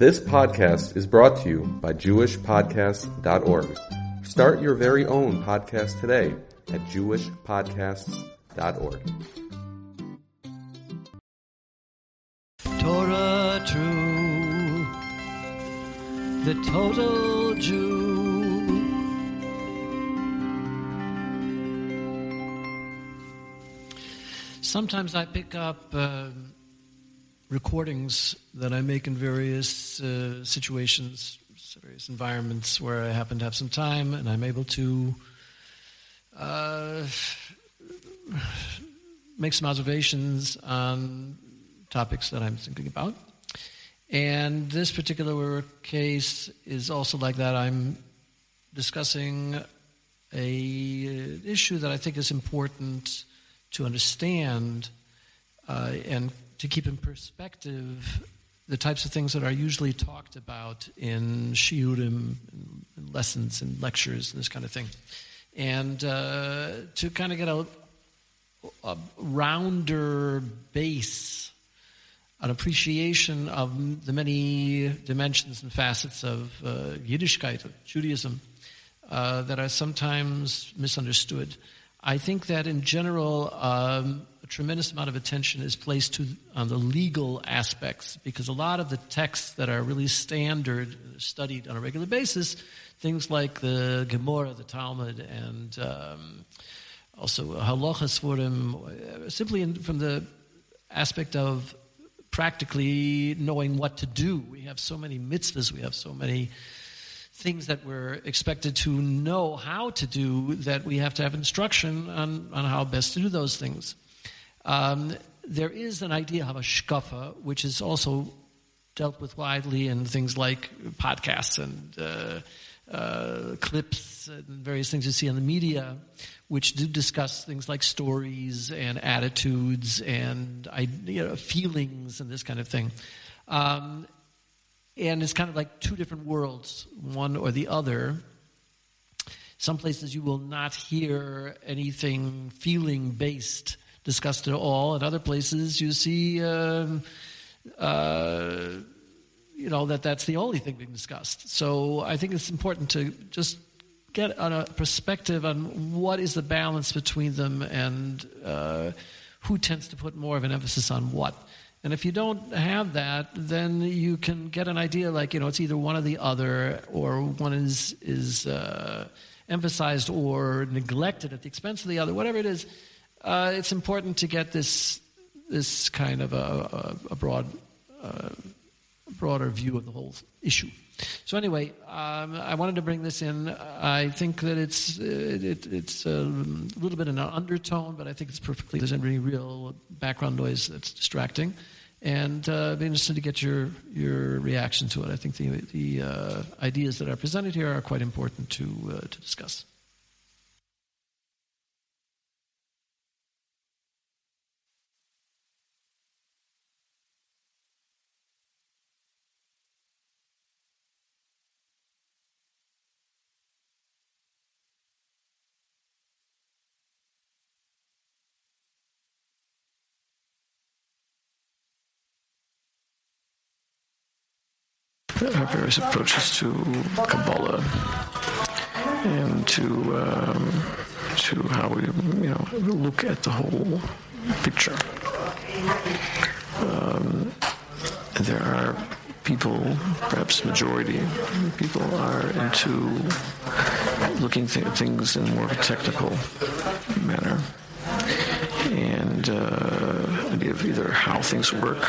This podcast is brought to you by JewishPodcasts.org. Start your very own podcast today at JewishPodcasts.org. Torah true, the total Jew. Sometimes I pick up uh, recordings that I make in various uh, situations, various environments where I happen to have some time, and I'm able to uh, make some observations on topics that I'm thinking about. And this particular case is also like that. I'm discussing a issue that I think is important to understand uh, and to keep in perspective the types of things that are usually talked about in shiurim, lessons and lectures, and this kind of thing. And uh, to kind of get a, a rounder base, an appreciation of the many dimensions and facets of uh, Yiddishkeit, of Judaism, uh, that are sometimes misunderstood. I think that in general, um, a tremendous amount of attention is placed to, on the legal aspects because a lot of the texts that are really standard, studied on a regular basis, things like the Gemara, the Talmud, and um, also halachas for them, simply in, from the aspect of practically knowing what to do. We have so many mitzvahs, we have so many things that we're expected to know how to do that we have to have instruction on, on how best to do those things. Um, there is an idea of hashkafa, which is also dealt with widely in things like podcasts and uh, uh, clips and various things you see on the media, which do discuss things like stories and attitudes and you know, feelings and this kind of thing. Um, and it's kind of like two different worlds, one or the other. Some places you will not hear anything feeling based discussed at all. In other places, you see, um, uh, you know, that that's the only thing being discussed. So I think it's important to just get on a perspective on what is the balance between them and uh, who tends to put more of an emphasis on what. And if you don't have that, then you can get an idea like, you know, it's either one or the other, or one is, is uh, emphasized or neglected at the expense of the other, whatever it is. Uh, it's important to get this, this kind of a, a, a broad, uh, broader view of the whole issue. So anyway, um, I wanted to bring this in. I think that it's it, it's a little bit in an undertone, but I think it's perfectly. There's any real background noise that's distracting, and uh, be interested to get your your reaction to it. I think the the uh, ideas that are presented here are quite important to uh, to discuss. Various approaches to Kabbalah and to um, to how we you know look at the whole picture. Um, there are people, perhaps majority people, are into looking at things in more of a technical manner and uh, idea of either how things work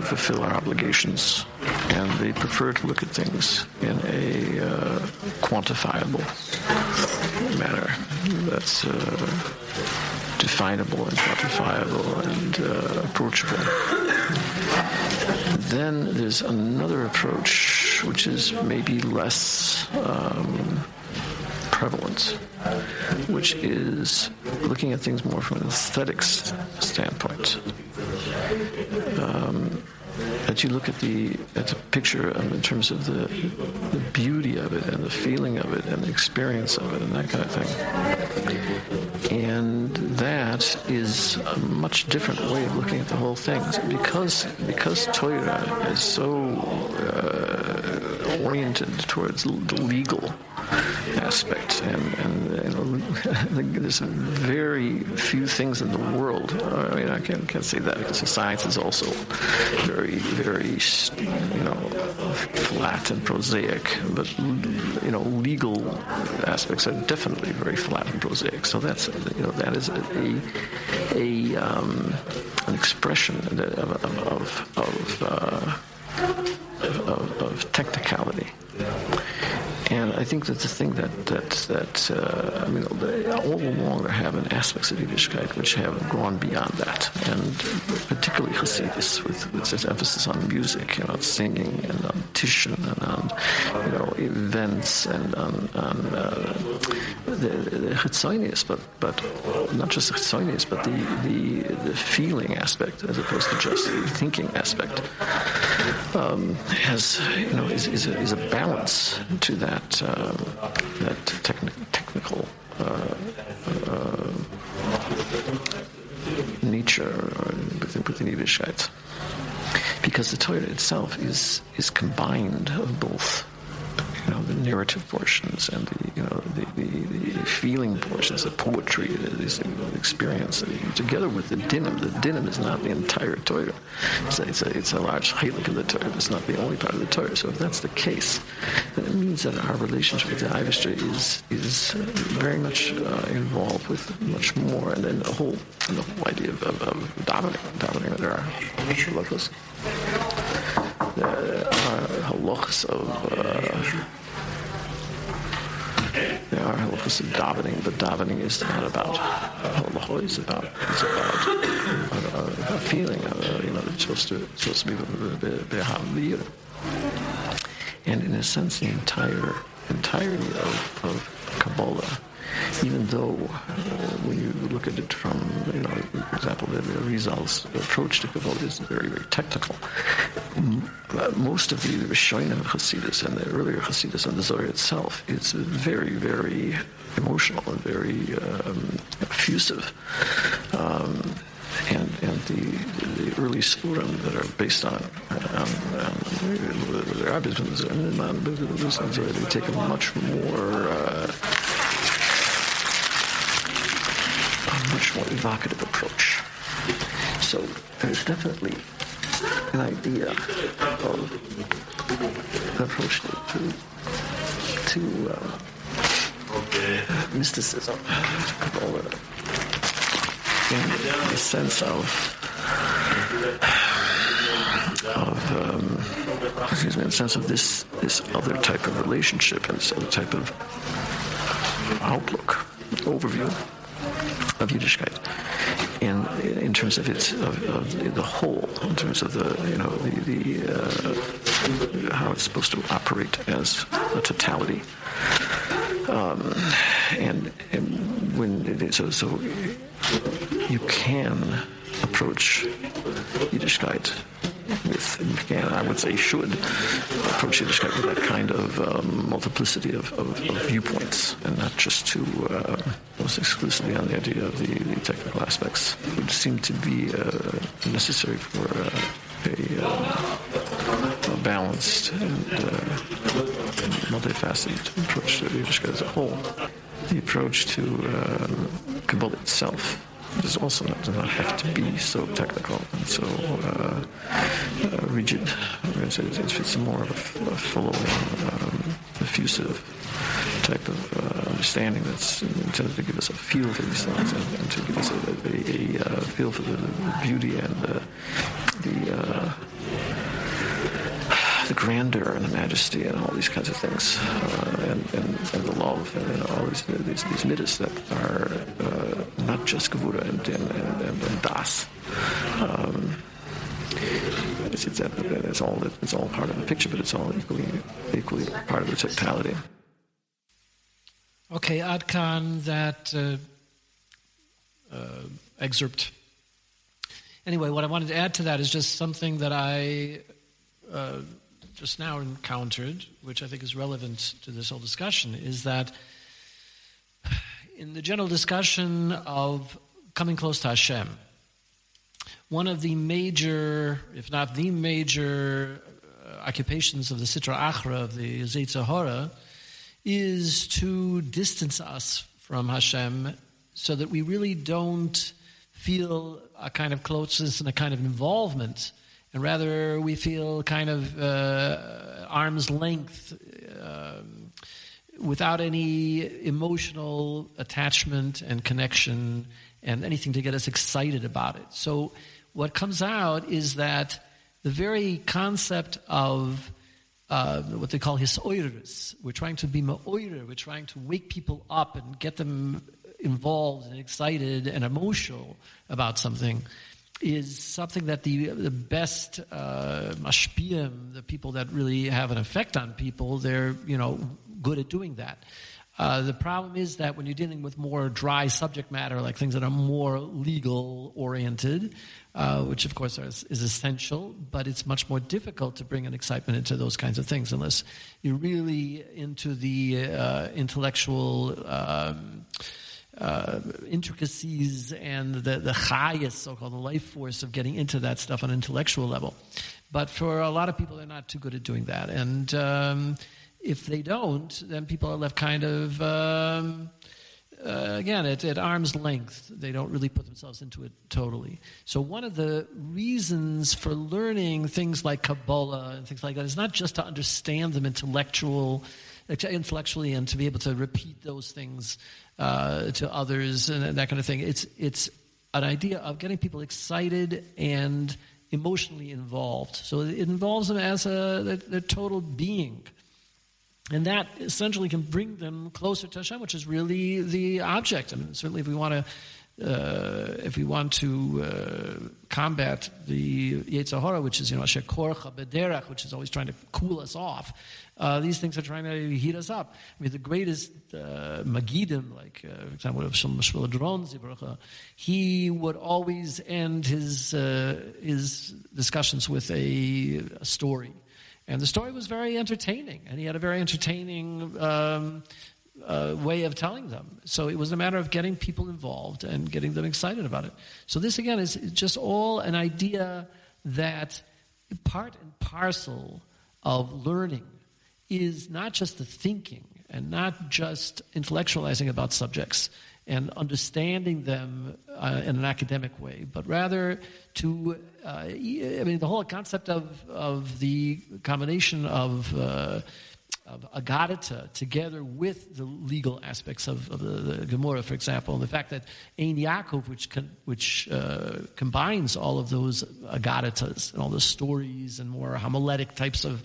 to fulfill our obligations. And they prefer to look at things in a uh, quantifiable manner that's uh, definable and quantifiable and uh, approachable. Then there's another approach which is maybe less. Um, prevalent, which is looking at things more from an aesthetics standpoint. Um, that you look at the at the picture um, in terms of the the beauty of it and the feeling of it and the experience of it and that kind of thing. And that is a much different way of looking at the whole thing because because Torah is so uh, oriented towards the legal aspect, and, and there's very few things in the world. I mean, I can't, can't say that because science is also very, very, you know, flat and prosaic. But you know, legal aspects are definitely very flat and prosaic. So that's you know that is a a, a um, an expression of of of, uh, of, of technicality. And I think that the thing that that that uh, I mean, all along there have been aspects of Yiddishkeit which have gone beyond that, and particularly Hasidus with, with its emphasis on music, you know, singing and on tishen and on you know events and on, on uh, the, the but but not just the chitzonius, but the, the the feeling aspect as opposed to just the thinking aspect um, has you know is, is a, is a balance to that uh, that techni- technical uh, uh, nature within, within Yiddishkeit, because the Torah itself is is combined of both you know, the narrative portions and the, you know, the, the, the feeling portions, the poetry, this experience, together with the dinim. The dinim is not the entire Torah. It's a, it's a, it's a large chalik of the Torah. It's not the only part of the Torah. So if that's the case, then it means that our relationship with the Aibishter is is very much uh, involved with much more, and then the whole the whole idea of, of, of davening, davening. There are there are halachos of. Uh, are halachas of davening, but davening is not about halacha. It's about it's about a, a, a feeling. Of, you know, it's supposed to it's supposed to be behavir. And in a sense, the entire entirety of, of Kabbalah even though uh, when you look at it from, you know, for example, the, the Arizal's approach to Kabbalah is very, very technical. Most of the Rishonim Hasidus and the earlier Hasidus and the Zohar itself is very, very emotional and very um, effusive. Um, and, and the, the early seforim that are based on, on, on the rabbis they take a much more uh, much more evocative approach. So there's definitely an idea of approach to to, uh, mysticism, in the sense of of um, excuse me, in the sense of this this other type of relationship and this other type of outlook, overview of Yiddishkeit in in terms of its of, of the whole, in terms of the you know the, the uh, how it's supposed to operate as a totality, um, and, and when so so you can approach Yiddishkeit again, I would say should approach Yiddishkeit with that kind of um, multiplicity of, of, of, viewpoints and not just to uh, almost exclusively on the idea of the, the technical aspects. Would seem to be uh, necessary for uh, a, uh, a, balanced and uh, multifaceted approach to Yiddishkeit as a whole. The approach to um, Kabbalah itself is also not, does not have to be so technical and so uh, uh, rigid. It's, it's, it's, more of a, a flowing, um, effusive type of uh, understanding that's intended to give us a feel for these things and, and to give us a, a, a, uh, feel for the, beauty and the, the uh, the grandeur and the majesty and all these kinds of things, uh, and, and, and, the love and all these these, these that are uh, not just gavura and, and, and, and das. Um, it's, it's, it's, all it's all part of the picture, but it's all equally equally part of the totality. Okay, Adkan, that uh, uh, excerpt anyway, what I wanted to add to that is just something that I uh, just now encountered, which I think is relevant to this whole discussion, is that in the general discussion of coming close to Hashem, one of the major, if not the major, uh, occupations of the Sitra Achra, of the Hara, is to distance us from Hashem so that we really don't feel a kind of closeness and a kind of involvement, and rather we feel kind of uh, arm's length um, without any emotional attachment and connection and anything to get us excited about it. So, what comes out is that the very concept of uh, what they call hisoirerus. We're trying to be ma'oirer. We're trying to wake people up and get them involved and excited and emotional about something is something that the the best uh, the people that really have an effect on people, they're you know good at doing that. Uh, the problem is that when you're dealing with more dry subject matter, like things that are more legal oriented, uh, which of course is, is, essential, but it's much more difficult to bring an excitement into those kinds of things unless you're really into the uh, intellectual. Um, uh, intricacies and the, the highest so-called the life force of getting into that stuff on an intellectual level. But for a lot of people, they're not too good at doing that. And um, if they don't, then people are left kind of, um, uh, again, at, at, arm's length. They don't really put themselves into it totally. So, one of the reasons for learning things like Kabbalah and things like that is not just to understand them intellectual, intellectually and to be able to repeat those things uh, to others and that kind of thing. It's, it's an idea of getting people excited and emotionally involved. So, it involves them as a, total being. And that essentially can bring them closer to Hashem, which is really the object. I mean, certainly, if we want to, uh, if we want to uh, combat the Yetzer Hara, which is you know shekorcha bederach, which is always trying to cool us off, uh, these things are trying to heat us up. I mean, the greatest uh, Magidim, like uh, for example, of Sholom Schwadron Zibracha, he would always end his uh, his discussions with a, a story. And the story was very entertaining, and he had a very entertaining um, uh, way of telling them. So it was a matter of getting people involved and getting them excited about it. So this again is just all an idea that part and parcel of learning is not just the thinking and not just intellectualizing about subjects and understanding them uh, in an academic way, but rather to, uh, I mean, the whole concept of, of the combination of, uh, of agadita together with the legal aspects of, of the, the, Gemara, for example, and the fact that Ein Yaakov, which, con, which uh, combines all of those agaditas and all the stories and more homiletic types of,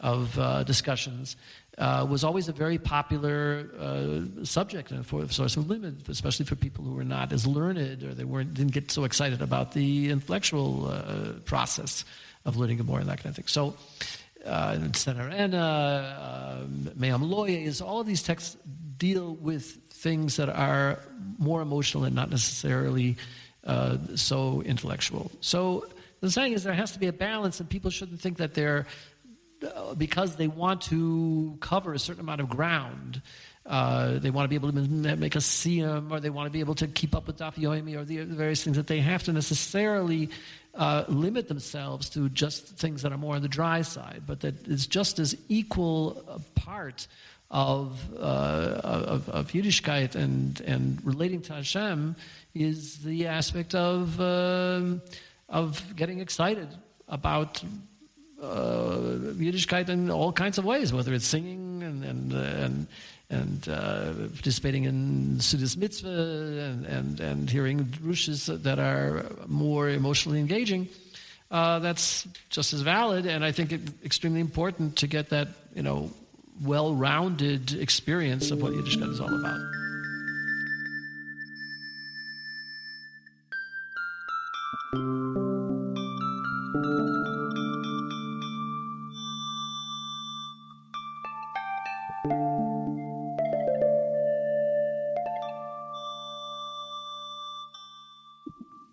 of uh, discussions, uh, was always a very popular uh, subject and for source of limit, especially for people who were not as learned or they weren't didn't get so excited about the intellectual uh, process of learning more and that kind of thing. So, uh, Tzenerena, um, Me'am Lo'ez, is all of these texts deal with things that are more emotional and not necessarily uh, so intellectual. So the saying is there has to be a balance, and people shouldn't think that they're uh, because they want to cover a certain amount of ground. Uh, they want to be able to make a siyum, or they want to be able to keep up with Daf Yomi, or the various things that they have to necessarily uh, limit themselves to just things that are more on the dry side, but that is just as equal a part of, uh, of, of Yiddishkeit and, and relating to Hashem is the aspect of, uh, of getting excited about uh, Yiddishkeit in all kinds of ways, whether it's singing and and and, and uh, participating in Seudas Mitzvah and, and, and hearing drushes that are more emotionally engaging. Uh, that's just as valid, and I think it's extremely important to get that you know well-rounded experience of what Yiddishkeit is all about.